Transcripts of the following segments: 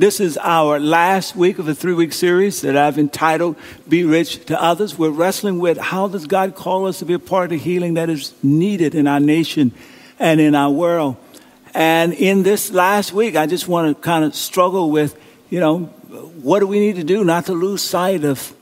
This is our last week of a three week series that I've entitled Be Rich to Others. We're wrestling with how does God call us to be a part of the healing that is needed in our nation and in our world. And in this last week, I just want to kind of struggle with, you know, what do we need to do not to lose sight of,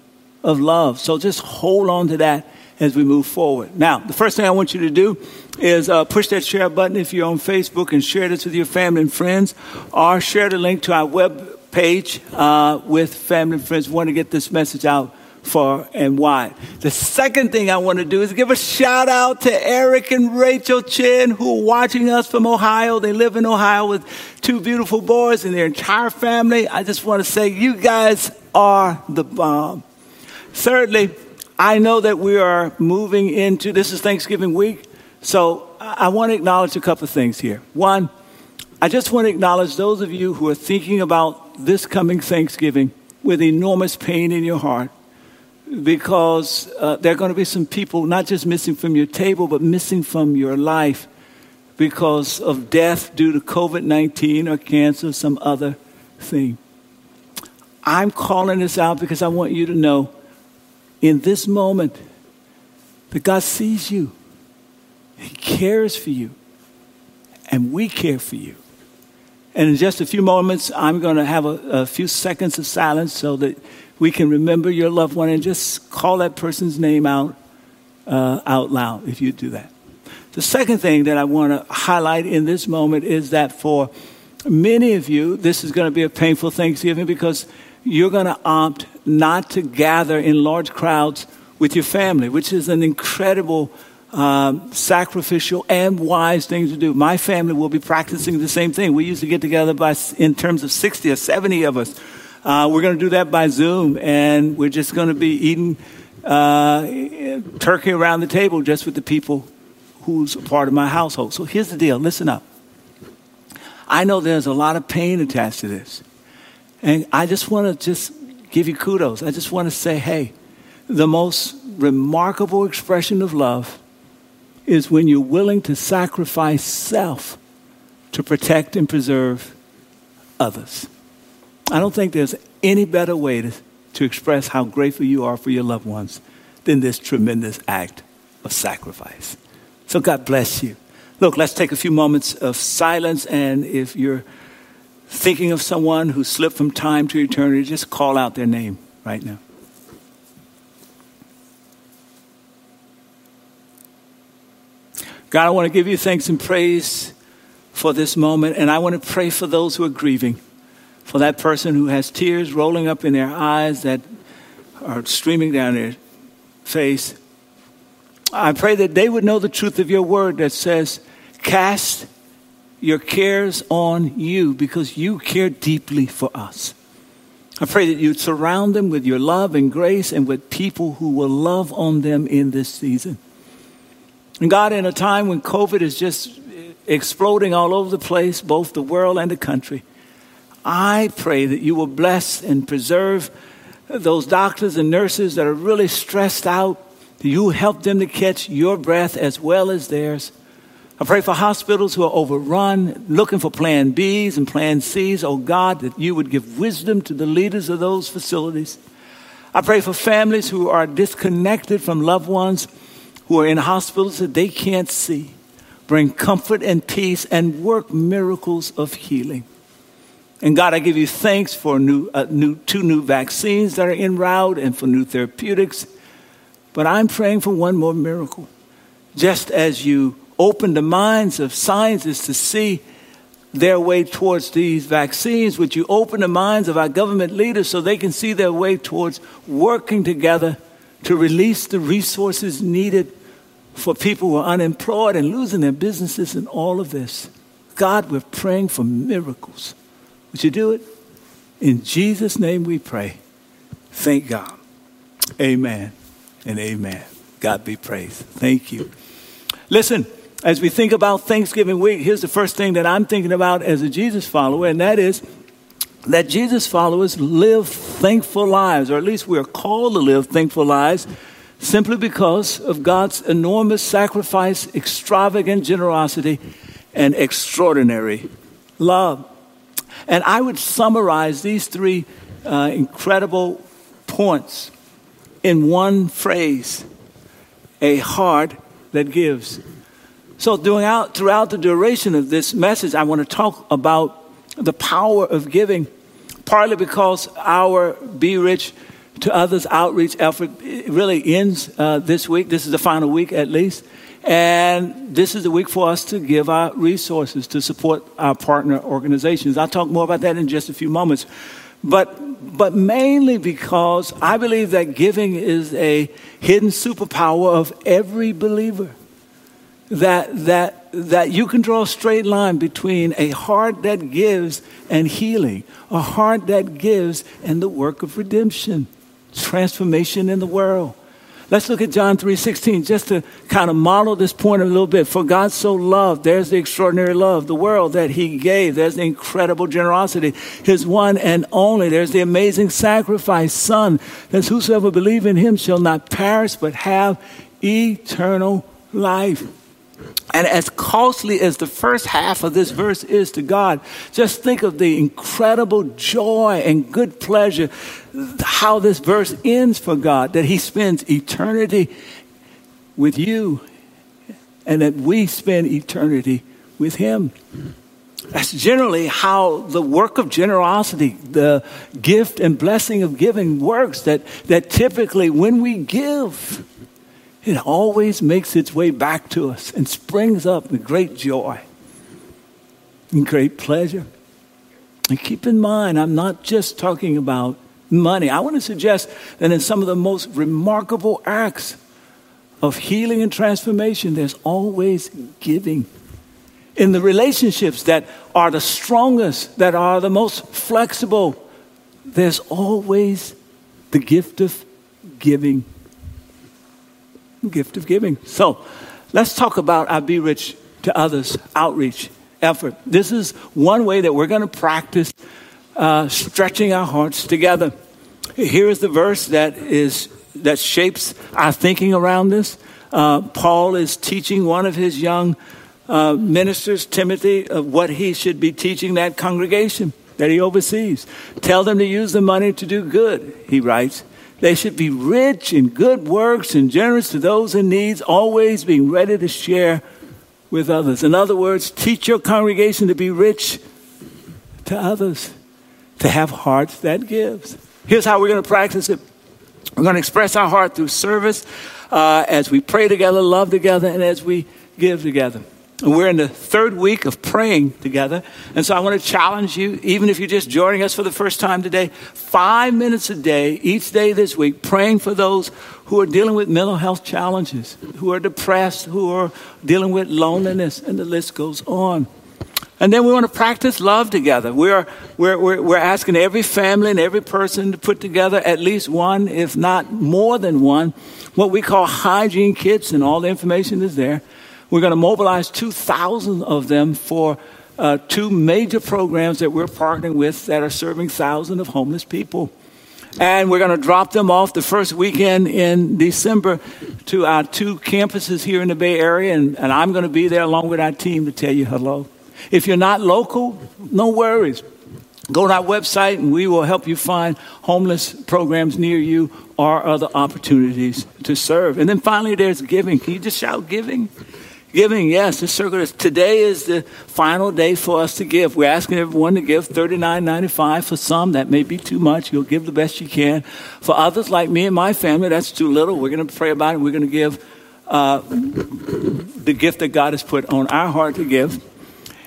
of love? So just hold on to that as we move forward. Now, the first thing I want you to do is uh, push that share button if you're on Facebook and share this with your family and friends, or share the link to our web page uh, with family and friends. We want to get this message out far and wide. The second thing I want to do is give a shout out to Eric and Rachel Chin who are watching us from Ohio. They live in Ohio with two beautiful boys and their entire family. I just want to say you guys are the bomb. Thirdly, I know that we are moving into this is Thanksgiving week. So I want to acknowledge a couple of things here. One, I just want to acknowledge those of you who are thinking about this coming Thanksgiving with enormous pain in your heart because uh, there are going to be some people not just missing from your table, but missing from your life because of death due to COVID 19 or cancer, or some other thing. I'm calling this out because I want you to know in this moment that God sees you. He cares for you. And we care for you. And in just a few moments, I'm going to have a, a, few seconds of silence so that we can remember your loved one and just call that person's name out uh, out loud if you do that. The second thing that I want to highlight in this moment is that for many of you, this is going to be a painful Thanksgiving because you're going to opt not to gather in large crowds with your family, which is an incredible um, sacrificial and wise thing to do. My family will be practicing the same thing. We used to get together by, in terms of 60 or 70 of us. Uh, we're going to do that by Zoom, and we're just going to be eating uh, turkey around the table just with the people who's a part of my household. So here's the deal listen up. I know there's a lot of pain attached to this. And I just want to just give you kudos. I just want to say, hey, the most remarkable expression of love is when you're willing to sacrifice self to protect and preserve others. I don't think there's any better way to, to express how grateful you are for your loved ones than this tremendous act of sacrifice. So God bless you. Look, let's take a few moments of silence, and if you're thinking of someone who slipped from time to eternity, just call out their name right now. God, I want to give you thanks and praise for this moment, and I want to pray for those who are grieving, for that person who has tears rolling up in their eyes that are streaming down their face. I pray that they would know the truth of your word that says, Cast your cares on you because you care deeply for us. I pray that you'd surround them with your love and grace and with people who will love on them in this season. And God, in a time when COVID is just exploding all over the place, both the world and the country, I pray that you will bless and preserve those doctors and nurses that are really stressed out. You help them to catch your breath as well as theirs. I pray for hospitals who are overrun, looking for plan Bs and plan Cs. Oh God, that you would give wisdom to the leaders of those facilities. I pray for families who are disconnected from loved ones who are in hospitals that they can't see. Bring comfort and peace and work miracles of healing. And God, I give you thanks for new, uh, new, two new vaccines that are en route and for new therapeutics. But I'm praying for one more miracle. Just as you open the minds of scientists to see their way towards these vaccines, would you open the minds of our government leaders so they can see their way towards working together to release the resources needed for people who are unemployed and losing their businesses and all of this? God, we're praying for miracles. Would you do it? In Jesus' name we pray. Thank God. Amen and amen. God be praised. Thank you. Listen, as we think about Thanksgiving week, here's the first thing that I'm thinking about as a Jesus follower, and that is that Jesus followers live thankful lives, or at least we're called to live thankful lives, simply because of God's enormous sacrifice, extravagant generosity, and extraordinary love. And I would summarize these three uh, incredible points in one phrase a heart that gives. So, throughout, throughout the duration of this message, I want to talk about the power of giving, partly because our Be Rich to Others outreach effort really ends uh, this week. This is the final week, at least. And this is the week for us to give our resources to support our partner organizations. I'll talk more about that in just a few moments. But, but mainly because I believe that giving is a hidden superpower of every believer. That, that, that you can draw a straight line between a heart that gives and healing, a heart that gives and the work of redemption, transformation in the world. Let's look at John 3:16 just to kind of model this point a little bit. For God so loved, there's the extraordinary love, the world that he gave. There's the incredible generosity. His one and only. There's the amazing sacrifice, son. That whosoever believe in him shall not perish but have eternal life. And as costly as the first half of this verse is to God, just think of the incredible joy and good pleasure, how this verse ends for God, that He spends eternity with you and that we spend eternity with Him. That's generally how the work of generosity, the gift and blessing of giving works. That, that typically when we give, it always makes its way back to us and springs up with great joy and great pleasure. And keep in mind, I'm not just talking about money. I want to suggest that in some of the most remarkable acts of healing and transformation, there's always giving. In the relationships that are the strongest, that are the most flexible, there's always the gift of giving gift of giving. So let's talk about our Be Rich to Others outreach effort. This is one way that we're going to practice uh, stretching our hearts together. Here is the verse that is that shapes our thinking around this. Uh, Paul is teaching one of his young uh, ministers, Timothy, of what he should be teaching that congregation that he oversees. Tell them to use the money to do good, he writes. They should be rich in good works and generous to those in need, always being ready to share with others. In other words, teach your congregation to be rich to others, to have hearts that gives. Here's how we're going to practice it. We're going to express our heart through service uh, as we pray together, love together, and as we give together. And we're in the third week of praying together. And so I want to challenge you, even if you're just joining us for the first time today, five minutes a day, each day this week, praying for those who are dealing with mental health challenges, who are depressed, who are dealing with loneliness, and the list goes on. And then we want to practice love together. We're, we're, we're, we're asking every family and every person to put together at least one, if not more than one, what we call hygiene kits, and all the information is there we're going to mobilize 2,000 of them for uh, two major programs that we're partnering with that are serving thousands of homeless people. And we're going to drop them off the first weekend in December to our two campuses here in the Bay Area. And, and I'm going to be there along with our team to tell you hello. If you're not local, no worries. Go to our website and we will help you find homeless programs near you or other opportunities to serve. And then finally, there's giving. Can you just shout giving? Giving, yes, the circle is today is the final day for us to give. We're asking everyone to give $39.95. For some, that may be too much. You'll give the best you can. For others, like me and my family, that's too little. We're going to pray about it. We're going to give uh, the gift that God has put on our heart to give.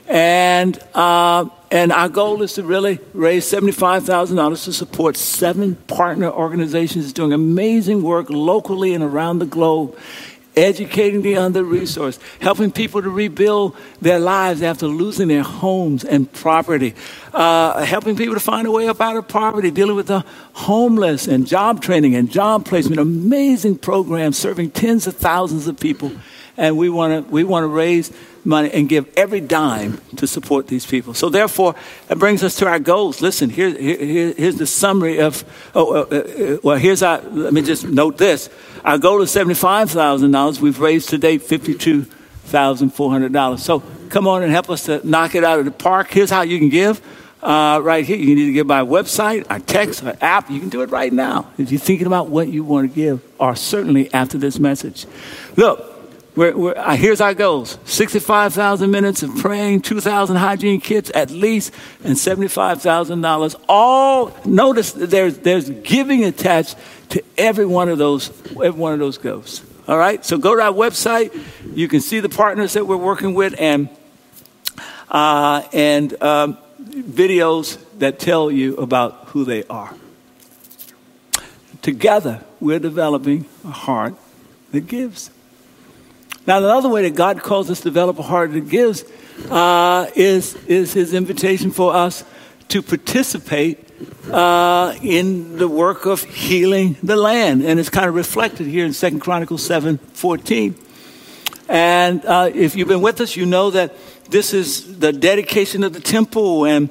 And, uh, and our goal is to really raise $75,000 to support seven partner organizations doing amazing work locally and around the globe educating the under resourced, helping people to rebuild their lives after losing their homes and property, uh, helping people to find a way up out of poverty, dealing with the homeless and job training and job placement. Amazing programs serving tens of thousands of people. And we want to we want to raise money and give every dime to support these people. So therefore, it brings us to our goals. Listen, here, here here's the summary of. Oh, uh, uh, well, here's our. Let me just note this. Our goal is $75,000. We've raised to date $52,400. So come on and help us to knock it out of the park. Here's how you can give. uh, right here. You need to give my website, our text, our app. You can do it right now if you're thinking about what you want to give, or certainly after this message. Look, we're, we're, uh, here's our goals 65,000 minutes of praying, 2,000 hygiene kits at least, and $75,000. All, notice there's, there's giving attached to every one of those, every one of those goals. All right? So go to our website. You can see the partners that we're working with and, uh, and um, videos that tell you about who they are. Together, we're developing a heart that gives. Now, another way that God calls us to develop a heart that gives uh, is, is his invitation for us to participate uh, in the work of healing the land. And it's kind of reflected here in Second Chronicles 7 14. And uh, if you've been with us, you know that this is the dedication of the temple and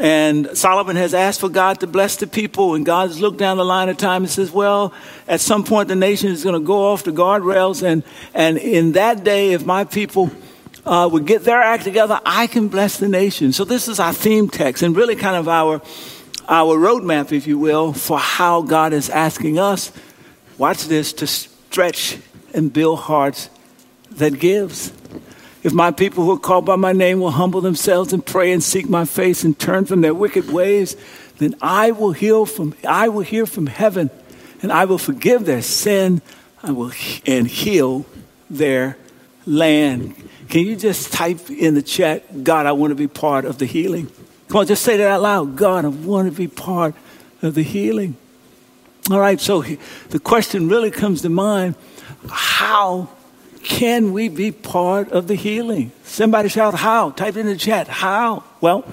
and Solomon has asked for God to bless the people, and God has looked down the line of time and says, Well, at some point the nation is going to go off the guardrails, and, and in that day, if my people uh, would get their act together, I can bless the nation. So this is our theme text, and really kind of our, our roadmap, if you will, for how God is asking us, watch this, to stretch and build hearts that gives. If my people who are called by my name will humble themselves and pray and seek my face and turn from their wicked ways, then I will heal from I will hear from heaven and I will forgive their sin I will and heal their land. Can you just type in the chat, God, I want to be part of the healing? Come on, just say that out loud. God, I want to be part of the healing. All right, so the question really comes to mind how can we be part of the healing? Somebody shout, How? Type in the chat, How? Well,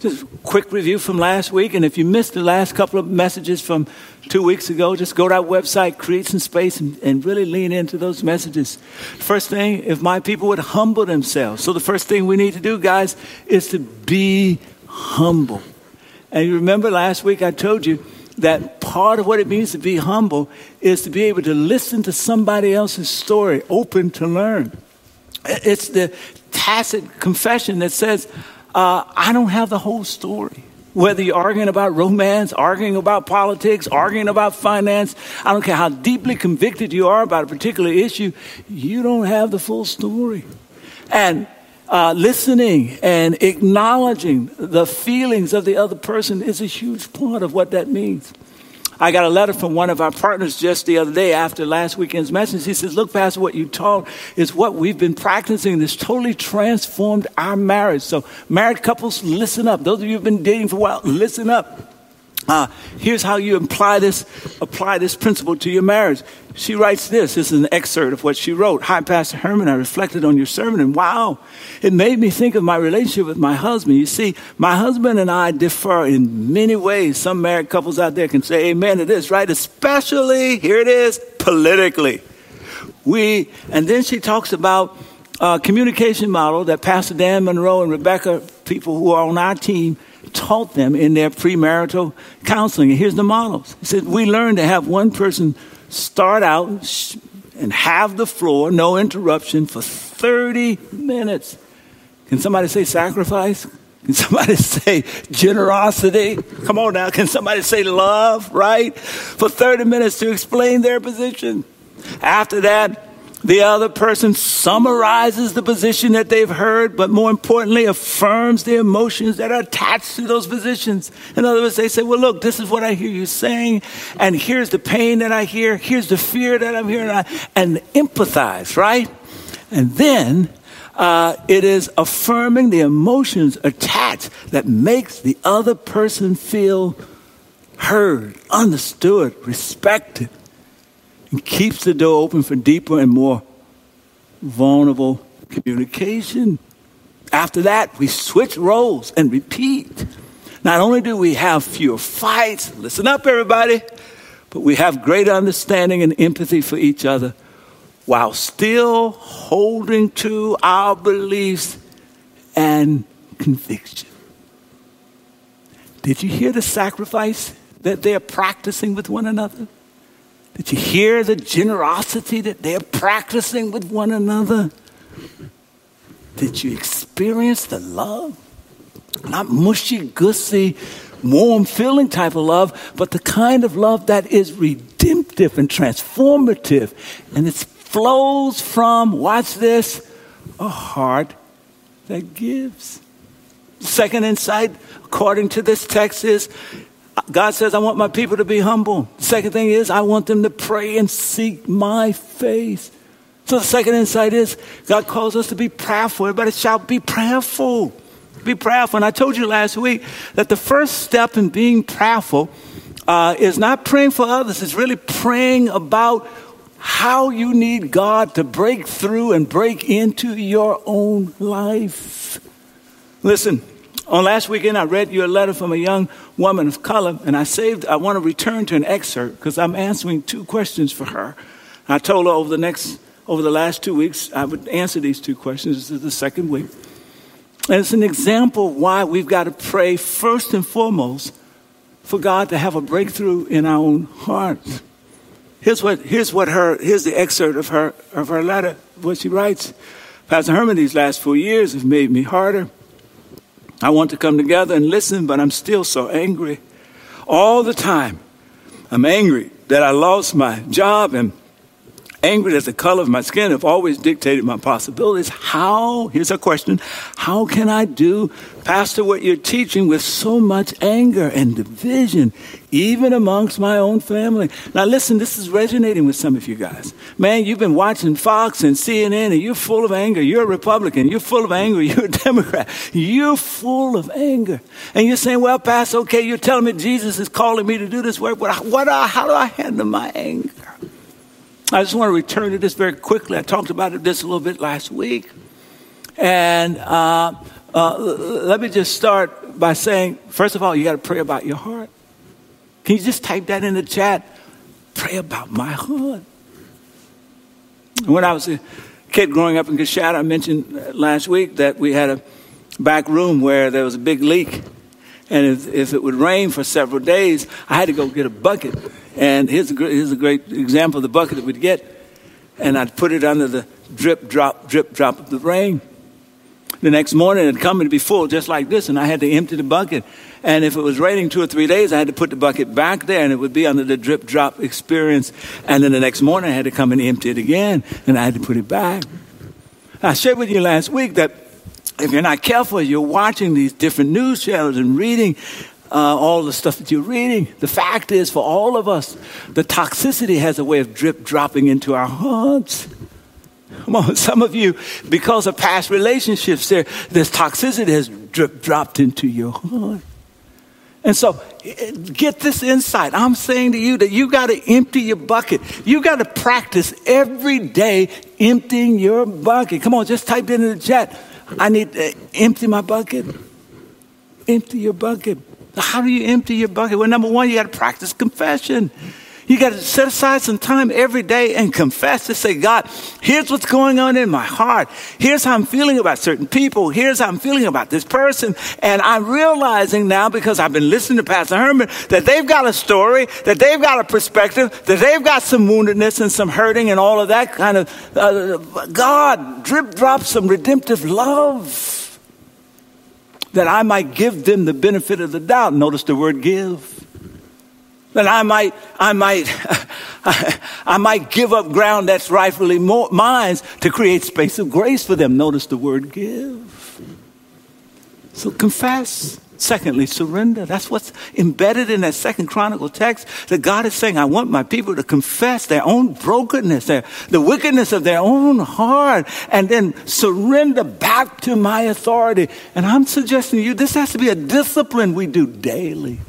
just a quick review from last week. And if you missed the last couple of messages from two weeks ago, just go to our website, create some space, and, and really lean into those messages. First thing, if my people would humble themselves. So the first thing we need to do, guys, is to be humble. And you remember last week I told you that part of what it means to be humble is to be able to listen to somebody else's story, open to learn. It's the tacit confession that says, uh, I don't have the whole story. Whether you're arguing about romance, arguing about politics, arguing about finance, I don't care how deeply convicted you are about a particular issue, you don't have the full story. And uh, listening and acknowledging the feelings of the other person is a huge part of what that means. I got a letter from one of our partners just the other day after last weekend's message. He says, Look, Pastor, what you taught is what we've been practicing. This totally transformed our marriage. So, married couples, listen up. Those of you who've been dating for a while, listen up. Uh, here's how you apply this, apply this principle to your marriage. She writes this. This is an excerpt of what she wrote. Hi, Pastor Hurmon. I reflected on your sermon, and wow, it made me think of my relationship with my husband. You see, my husband and I differ in many ways. Some married couples out there can say amen to this, right? Especially, here it is, politically. We, and then she talks about a communication model that Pastor Dan Monroe and Rebecca, people who are on our team, taught them in their premarital counseling. And here's the models. He said, We learned to have one person start out and have the floor, no interruption, for 30 minutes. Can somebody say sacrifice? Can somebody say generosity? Come on now. Can somebody say love, right? For 30 minutes to explain their position. After that, the other person summarizes the position that they've heard, but more importantly, affirms the emotions that are attached to those positions. In other words, they say, Well, look, this is what I hear you saying, and here's the pain that I hear, here's the fear that I'm hearing, and empathize, right? And then uh, it is affirming the emotions attached that makes the other person feel heard, understood, respected and keeps the door open for deeper and more vulnerable communication. After that, we switch roles and repeat. Not only do we have fewer fights, listen up, everybody, but we have greater understanding and empathy for each other while still holding to our beliefs and conviction. Did you hear the sacrifice that they're practicing with one another? Did you hear the generosity that they're practicing with one another? Did you experience the love? Not mushy, gussy, warm feeling type of love, but the kind of love that is redemptive and transformative. And it flows from, watch this, a heart that gives. Second insight, according to this text, is God says, I want my people to be humble. Second thing is, I want them to pray and seek my face. So the second insight is, God calls us to be prayerful. Everybody shout, be prayerful. Be prayerful. And I told you last week that the first step in being prayerful uh, is not praying for others, it's really praying about how you need God to break through and break into your own life. Listen, on last weekend, I read you a letter from a young woman of color, and I saved, I want to return to an excerpt because I'm answering two questions for her. I told her over the next, over the last two weeks, I would answer these two questions. This is the second week. And it's an example of why we've got to pray first and foremost for God to have a breakthrough in our own hearts. Here's what, here's what her, here's the excerpt of her, of her letter, what she writes. Pastor Hurmon, these last four years have made me harder. I want to come together and listen, but I'm still so angry. All the time, I'm angry that I lost my job and angry that the color of my skin have always dictated my possibilities. How, here's a question, how can I do, Pastor, what you're teaching with so much anger and division, even amongst my own family? Now, listen, this is resonating with some of you guys. Man, you've been watching Fox and CNN, and you're full of anger. You're a Republican. You're full of anger. You're a Democrat. You're full of anger. And you're saying, well, Pastor, okay, you're telling me Jesus is calling me to do this work, but what, how do I handle my anger? I just want to return to this very quickly. I talked about it this a little bit last week. And uh, uh, let me just start by saying, first of all, you got to pray about your heart. Can you just type that in the chat? Pray about my heart. When I was a kid growing up in Coshada, I mentioned last week that we had a back room where there was a big leak. And if, if, it would rain for several days, I had to go get a bucket. And here's a, here's a great example of the bucket that we'd get. And I'd put it under the drip, drop, drip, drop of the rain. The next morning it'd come and be full just like this, and I had to empty the bucket. And if it was raining two or three days, I had to put the bucket back there, and it would be under the drip drop experience. And then the next morning I had to come and empty it again, and I had to put it back. I shared with you last week that if you're not careful, you're watching these different news channels and reading uh, all the stuff that you're reading. The fact is, for all of us, the toxicity has a way of drip dropping into our hearts. Come on, some of you, because of past relationships, there, this toxicity has drip dropped into your heart. And so, get this insight. I'm saying to you that you got to empty your bucket. You got to practice every day emptying your bucket. Come on, just type it in the chat. I need to empty my bucket. Empty your bucket. How do you empty your bucket? Well, number one, you got to practice confession. You got to set aside some time every day and confess to say, God, here's what's going on in my heart. Here's how I'm feeling about certain people. Here's how I'm feeling about this person. And I'm realizing now, because I've been listening to Pastor Hurmon, that they've got a story, that they've got a perspective, that they've got some woundedness and some hurting and all of that kind of. Uh, God, drip drop some redemptive love that I might give them the benefit of the doubt. Notice the word give. That I might, I might, I might give up ground that's rightfully mine to create space of grace for them. Notice the word give. So confess. Secondly, surrender. That's what's embedded in that second chronicle text that God is saying, I want my people to confess their own brokenness, their, the wickedness of their own heart, and then surrender back to my authority. And I'm suggesting to you, this has to be a discipline we do daily.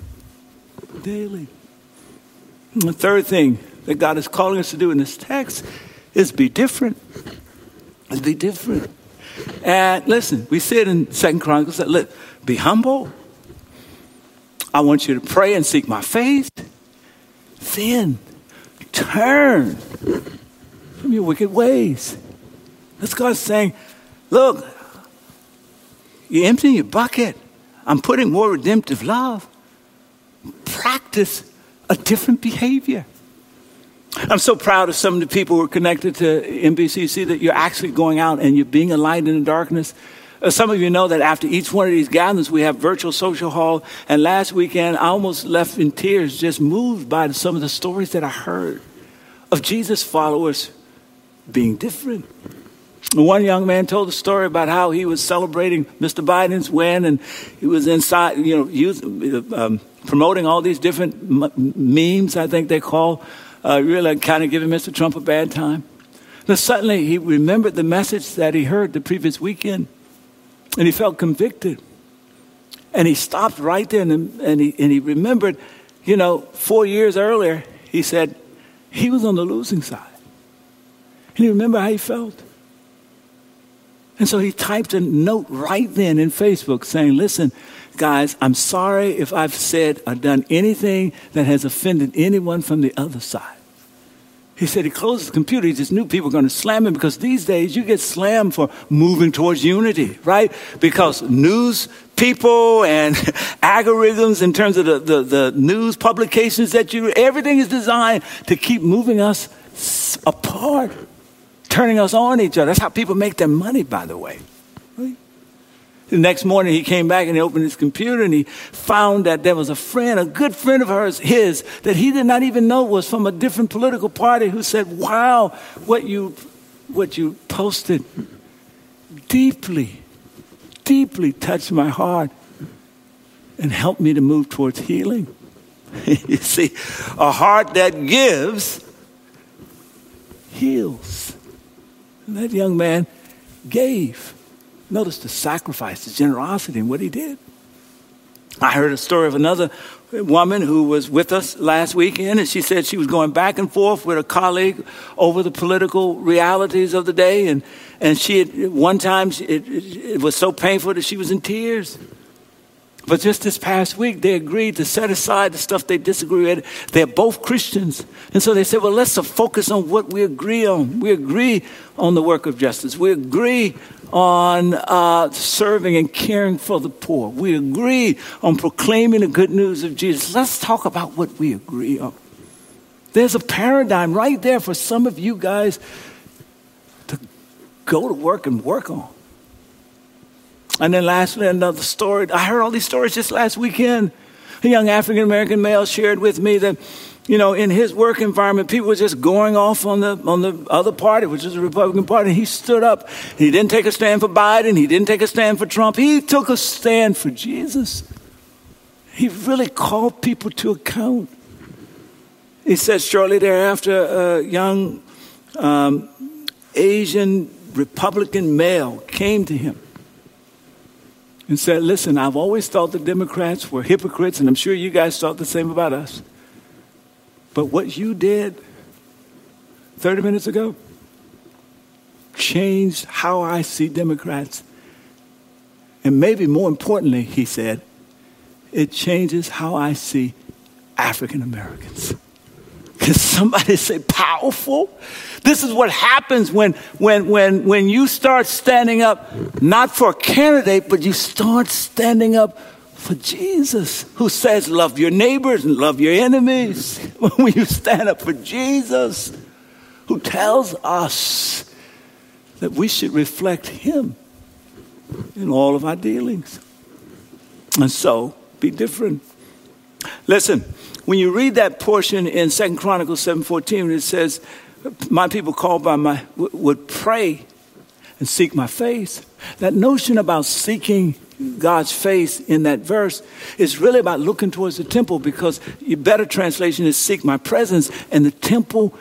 Daily. And the third thing that God is calling us to do in this text is be different. Is be different. And listen, we see it in Second Chronicles that let, be humble. I want you to pray and seek my face. Then turn from your wicked ways. That's God saying, look, you're emptying your bucket. I'm putting more redemptive love. Practice a different behavior. I'm so proud of some of the people who are connected to NBCC that you're actually going out and you're being a light in the darkness. Uh, some of you know that after each one of these gatherings, we have virtual social hall. And last weekend, I almost left in tears, just moved by some of the stories that I heard of Jesus' followers being different. One young man told a story about how he was celebrating Mr. Biden's win, and he was inside, you know, using, um, promoting all these different memes, I think they call, uh, really kind of giving Mr. Trump a bad time. Then suddenly he remembered the message that he heard the previous weekend, and he felt convicted. And he stopped right there, and, and, he, and he remembered, you know, four years earlier, he said he was on the losing side. And he remembered how he felt. And so he typed a note right then in Facebook saying, Listen, guys, I'm sorry if I've said or done anything that has offended anyone from the other side. He said he closed the computer. He just knew people were going to slam him because these days you get slammed for moving towards unity, right? Because news people and algorithms in terms of the, the, the news publications that you, everything is designed to keep moving us apart turning us on each other. That's how people make their money, by the way. The next morning, he came back and he opened his computer and he found that there was a friend, a good friend of hers, his, that he did not even know was from a different political party who said, Wow, what you, what you posted deeply, deeply touched my heart and helped me to move towards healing. you see, a heart that gives heals. And that young man gave. Notice the sacrifice, the generosity, and what he did. I heard a story of another woman who was with us last weekend, and she said she was going back and forth with a colleague over the political realities of the day. And, and she had, one time, it, it, it was so painful that she was in tears. But just this past week, they agreed to set aside the stuff they disagree with. They're both Christians. And so they said, well, let's focus on what we agree on. We agree on the work of justice. We agree on uh, serving and caring for the poor. We agree on proclaiming the good news of Jesus. Let's talk about what we agree on. There's a paradigm right there for some of you guys to go to work and work on. And then lastly, another story. I heard all these stories just last weekend. A young African American male shared with me that, you know, in his work environment, people were just going off on the on the other party, which is the Republican Party. He stood up. He didn't take a stand for Biden. He didn't take a stand for Trump. He took a stand for Jesus. He really called people to account. He said shortly thereafter, a young um, Asian Republican male came to him and said, Listen, I've always thought the Democrats were hypocrites, and I'm sure you guys thought the same about us. But what you did 30 minutes ago changed how I see Democrats. And maybe more importantly, he said, it changes how I see African Americans. Can somebody say powerful? This is what happens when, when, when, when you start standing up, not for a candidate, but you start standing up for Jesus, who says, Love your neighbors and love your enemies. when you stand up for Jesus, who tells us that we should reflect Him in all of our dealings. And so, be different. Listen, when you read that portion in Second Chronicles 7.14, it says, my people called by my, would pray and seek my face. That notion about seeking God's face in that verse is really about looking towards the temple because your better translation is seek my presence. And the temple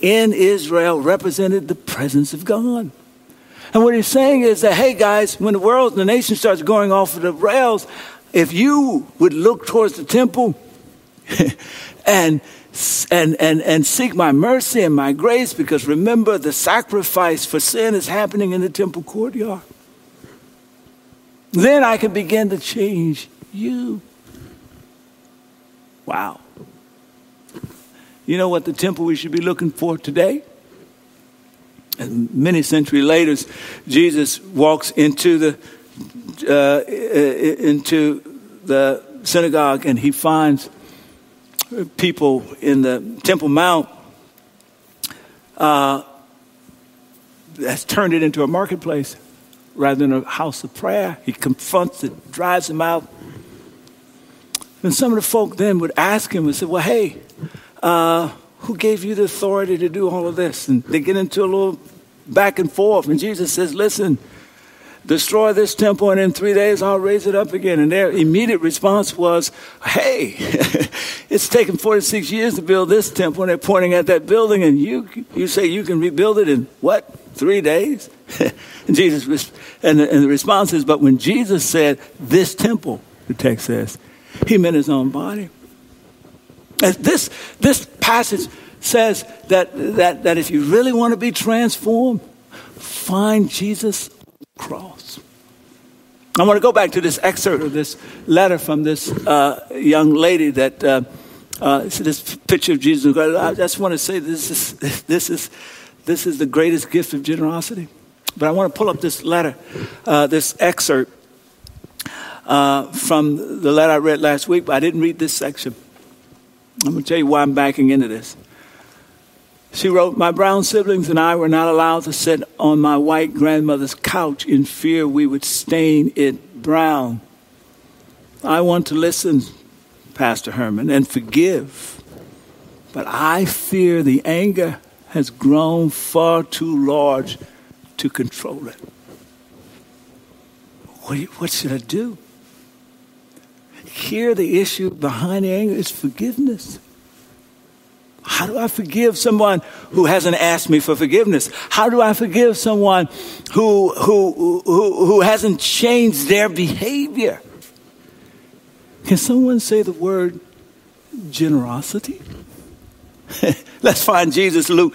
in Israel represented the presence of God. And what he's saying is that, hey guys, when the world, and the nation starts going off of the rails, if you would look towards the temple and and, and, and seek my mercy and my grace because remember the sacrifice for sin is happening in the temple courtyard. Then I can begin to change you. Wow. You know what the temple we should be looking for today? And many centuries later, Jesus walks into the uh, into the synagogue and he finds people in the Temple Mount uh, has turned it into a marketplace. Rather than a house of prayer. He confronts it, drives them out. And some of the folk then would ask him and say, Well, hey, uh, who gave you the authority to do all of this? And they get into a little back and forth. And Jesus says, Listen, destroy this temple, and in three days I'll raise it up again. And their immediate response was, Hey, it's taken 46 years to build this temple, and they're pointing at that building, and you, you say you can rebuild it in what? Three days? Jesus, and the, and the response is, But when Jesus said, This temple, the text says, he meant his own body. This, this passage says that, that, that if you really want to be transformed, find Jesus on the cross. I want to go back to this excerpt of this letter from this uh, young lady that uh, uh, this picture of Jesus. I just want to say this is, this, is, this is the greatest gift of generosity. But I want to pull up this letter, uh, this excerpt uh, from the letter I read last week, but I didn't read this section. I'm going to tell you why I'm backing into this. She wrote, My brown siblings and I were not allowed to sit on my white grandmother's couch in fear we would stain it brown. I want to listen, Pastor Hurmon, and forgive, but I fear the anger has grown far too large to control it. What, what should I do? Here, the issue behind anger is forgiveness. How do I forgive someone who hasn't asked me for forgiveness? How do I forgive someone who, who, who, who hasn't changed their behavior? Can someone say the word generosity? Let's find Jesus, Luke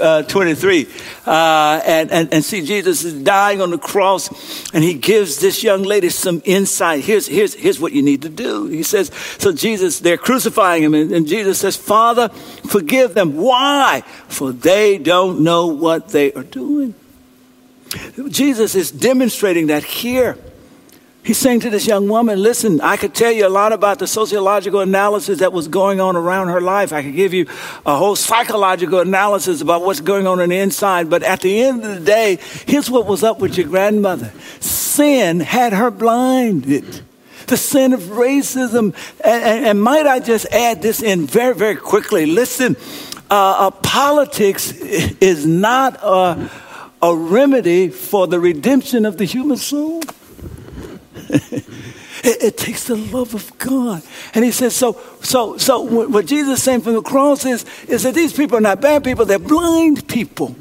uh, 23, uh, and, and, and see Jesus is dying on the cross, and he gives this young lady some insight. Here's, here's, here's what you need to do. He says, So Jesus, they're crucifying him, and, and Jesus says, Father, forgive them. Why? For they don't know what they are doing. Jesus is demonstrating that here. He's saying to this young woman, listen, I could tell you a lot about the sociological analysis that was going on around her life. I could give you a whole psychological analysis about what's going on in the inside. But at the end of the day, here's what was up with your grandmother. Sin had her blinded. The sin of racism. And, and, and might I just add this in very, very quickly? Listen, uh, uh, politics is not a, a remedy for the redemption of the human soul. It, it, takes the love of God. And he says, so, so, so what Jesus is saying from the cross is, is that these people are not bad people, they're blind people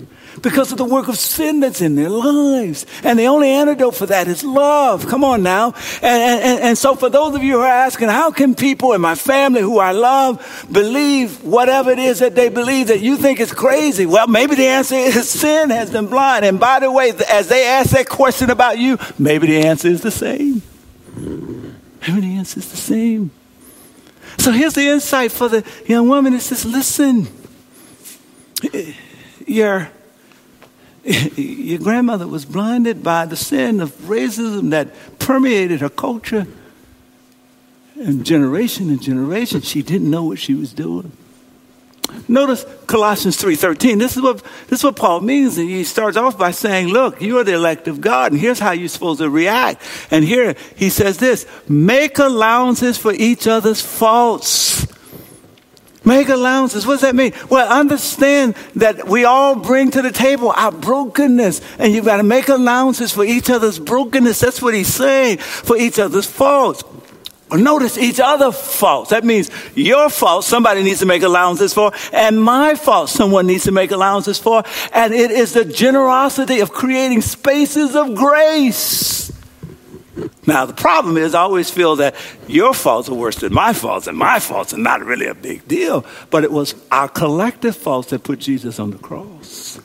because of the work of sin that's in their lives. And the only antidote for that is love. Come on now. And, and, and so for those of you who are asking, how can people in my family who I love believe whatever it is that they believe that you think is crazy? Well, maybe the answer is sin has them blind. And by the way, as they ask that question about you, maybe the answer is the same. Maybe the answer is the same. So here's the insight for the young woman. It says, listen, you're your grandmother was blinded by the sin of racism that permeated her culture. And generation and generation, she didn't know what she was doing. Notice Colossians 3:13. This is what this is what Paul means. And he starts off by saying, "Look, you are the elect of God, and here's how you're supposed to react." And here he says this: "Make allowances for each other's faults." Make allowances. What does that mean? Well, understand that we all bring to the table our brokenness, and you've got to make allowances for each other's brokenness. That's what he's saying, for each other's faults. Notice each other's faults. That means your fault, somebody needs to make allowances for, and my fault, someone needs to make allowances for. And it is the generosity of creating spaces of grace now, the problem is, I always feel that your faults are worse than my faults, and my faults are not really a big deal. But it was our collective faults that put Jesus on the cross.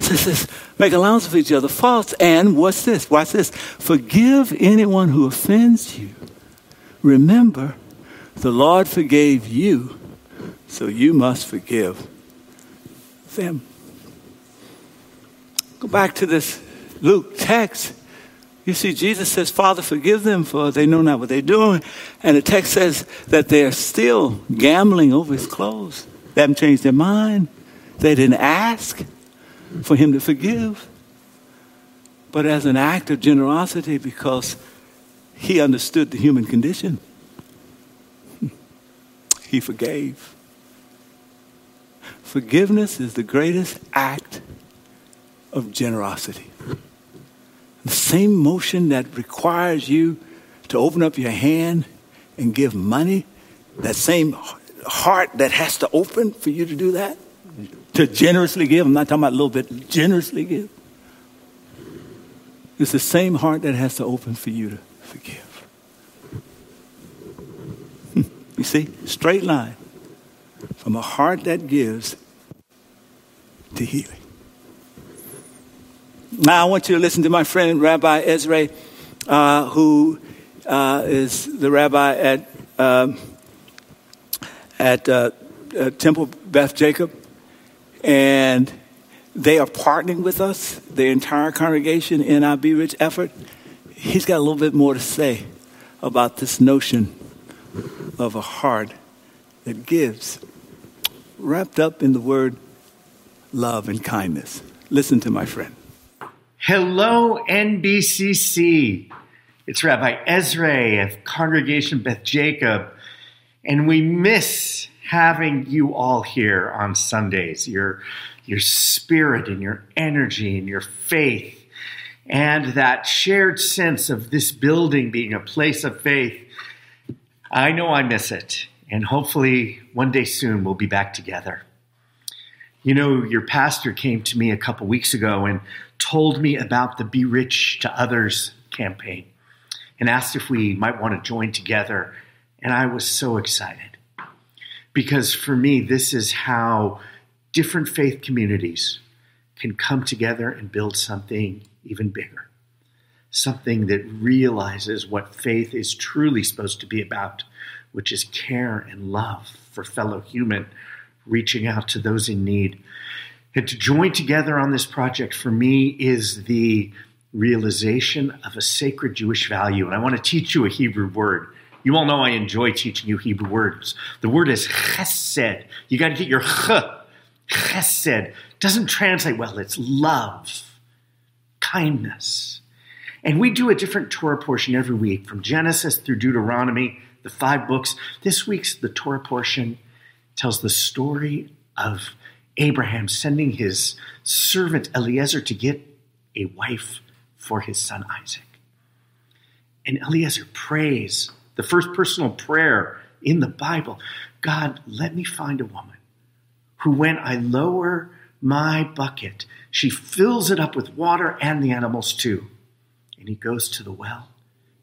So it says, make allowance for each other's faults, and what's this? Watch this. Forgive anyone who offends you. Remember, the Lord forgave you, so you must forgive them. Go back to this Luke text. You see, Jesus says, Father, forgive them for they know not what they're doing. And the text says that they're still gambling over his clothes. They haven't changed their mind. They didn't ask for him to forgive. but as an act of generosity because he understood the human condition. He forgave. Forgiveness is the greatest act of generosity. The same motion that requires you to open up your hand and give money, that same heart that has to open for you to do that, to generously give. I'm not talking about a little bit, generously give. It's the same heart that has to open for you to forgive. you see, straight line from a heart that gives to healing. Now, I want you to listen to my friend Rabbi Ezra, uh, who uh, is the rabbi at, um, at uh, Temple Beth Jacob. And they are partnering with us, the entire congregation, in our Be Rich effort. He's got a little bit more to say about this notion of a heart that gives, wrapped up in the word love and kindness. Listen to my friend. Hello, NBCC. It's Rabbi Ezra of Congregation Beth Jacob, and we miss having you all here on Sundays. Your, your spirit and your energy and your faith, and that shared sense of this building being a place of faith. I know I miss it, and hopefully one day soon we'll be back together. You know, your pastor came to me a couple weeks ago and told me about the Be Rich to Others campaign and asked if we might want to join together. And I was so excited because for me, this is how different faith communities can come together and build something even bigger. Something that realizes what faith is truly supposed to be about, which is care and love for fellow human reaching out to those in need. And to join together on this project for me is the realization of a sacred Jewish value. And I want to teach you a Hebrew word. You all know I enjoy teaching you Hebrew words. The word is chesed. You got to get your ch. Chesed doesn't translate well. It's love, kindness. And we do a different Torah portion every week from Genesis through Deuteronomy, the five books. This week's the Torah portion tells the story of Abraham sending his servant Eliezer to get a wife for his son Isaac. And Eliezer prays the first personal prayer in the Bible God, let me find a woman who, when I lower my bucket, she fills it up with water and the animals too. And he goes to the well.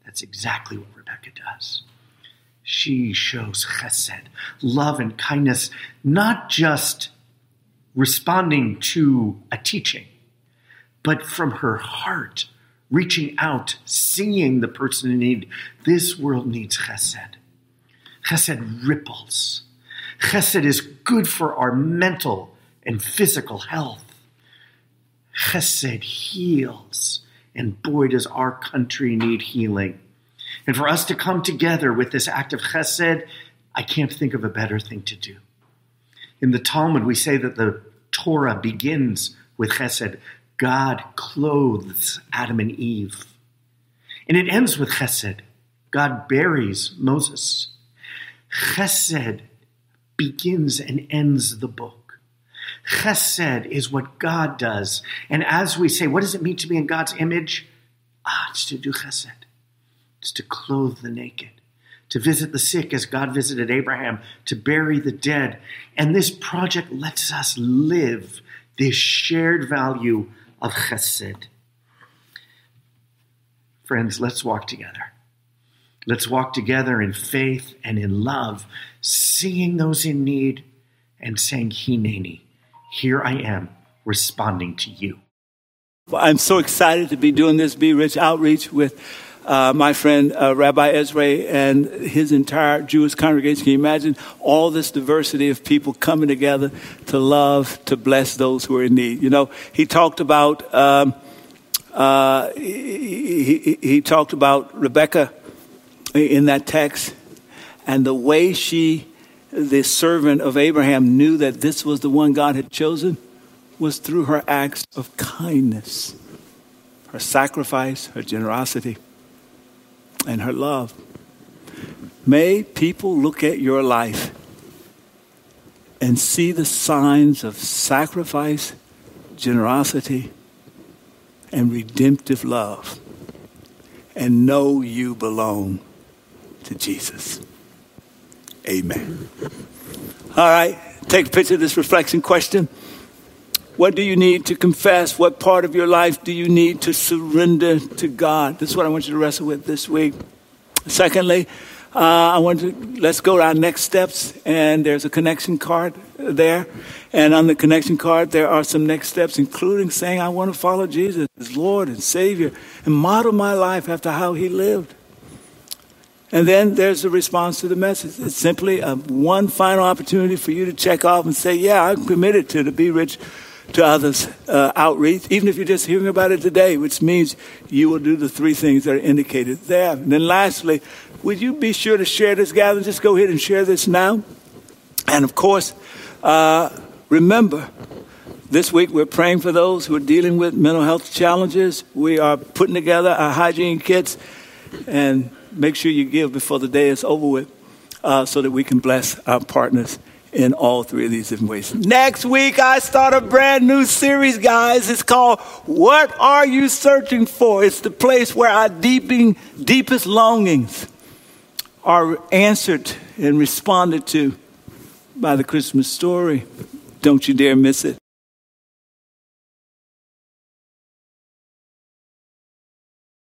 That's exactly what Rebecca does she shows chesed, love and kindness, not just responding to a teaching, but from her heart, reaching out, seeing the person in need. This world needs chesed. Chesed ripples. Chesed is good for our mental and physical health. Chesed heals, and boy, does our country need healing. And for us to come together with this act of chesed, I can't think of a better thing to do. In the Talmud, we say that the Torah begins with chesed. God clothes Adam and Eve. And it ends with chesed. God buries Moses. Chesed begins and ends the book. Chesed is what God does. And as we say, what does it mean to be in God's image? Ah, it's to do chesed. It's to clothe the naked, to visit the sick as God visited Abraham, to bury the dead. And this project lets us live this shared value of chesed. Friends, let's walk together. Let's walk together in faith and in love, seeing those in need and saying, Hineni, here I am, responding to you. I'm so excited to be doing this Be Rich outreach with uh, my friend uh, Rabbi Ezra and his entire Jewish congregation. Can you imagine all this diversity of people coming together to love, to bless those who are in need? You know, he talked about um, uh, he, he, he talked about Rebecca in that text and the way she, the servant of Abraham, knew that this was the one God had chosen was through her acts of kindness her sacrifice, her generosity, and her love. May people look at your life and see the signs of sacrifice, generosity, and redemptive love and know you belong to Jesus. Amen. All right, take a picture of this reflection question. What do you need to confess? What part of your life do you need to surrender to God? This is what I want you to wrestle with this week. Secondly, uh, I want to let's go to our next steps, and there's a connection card there, and on the connection card there are some next steps, including saying I want to follow Jesus as Lord and Savior and model my life after how He lived. And then there's a response to the message. It's simply a one final opportunity for you to check off and say, "Yeah, I'm committed to the Be Rich." To others uh, outreach, even if you're just hearing about it today, which means you will do the three things that are indicated there. And then lastly, would you be sure to share this gathering? Just go ahead and share this now. And of course, uh, remember, this week we're praying for those who are dealing with mental health challenges. We are putting together our hygiene kits and make sure you give before the day is over with uh, so that we can bless our partners in all three of these different ways. Next week, I start a brand new series, guys. It's called What Are You Searching For? It's the place where our deeping, deepest longings are answered and responded to by the Christmas story. Don't you dare miss it.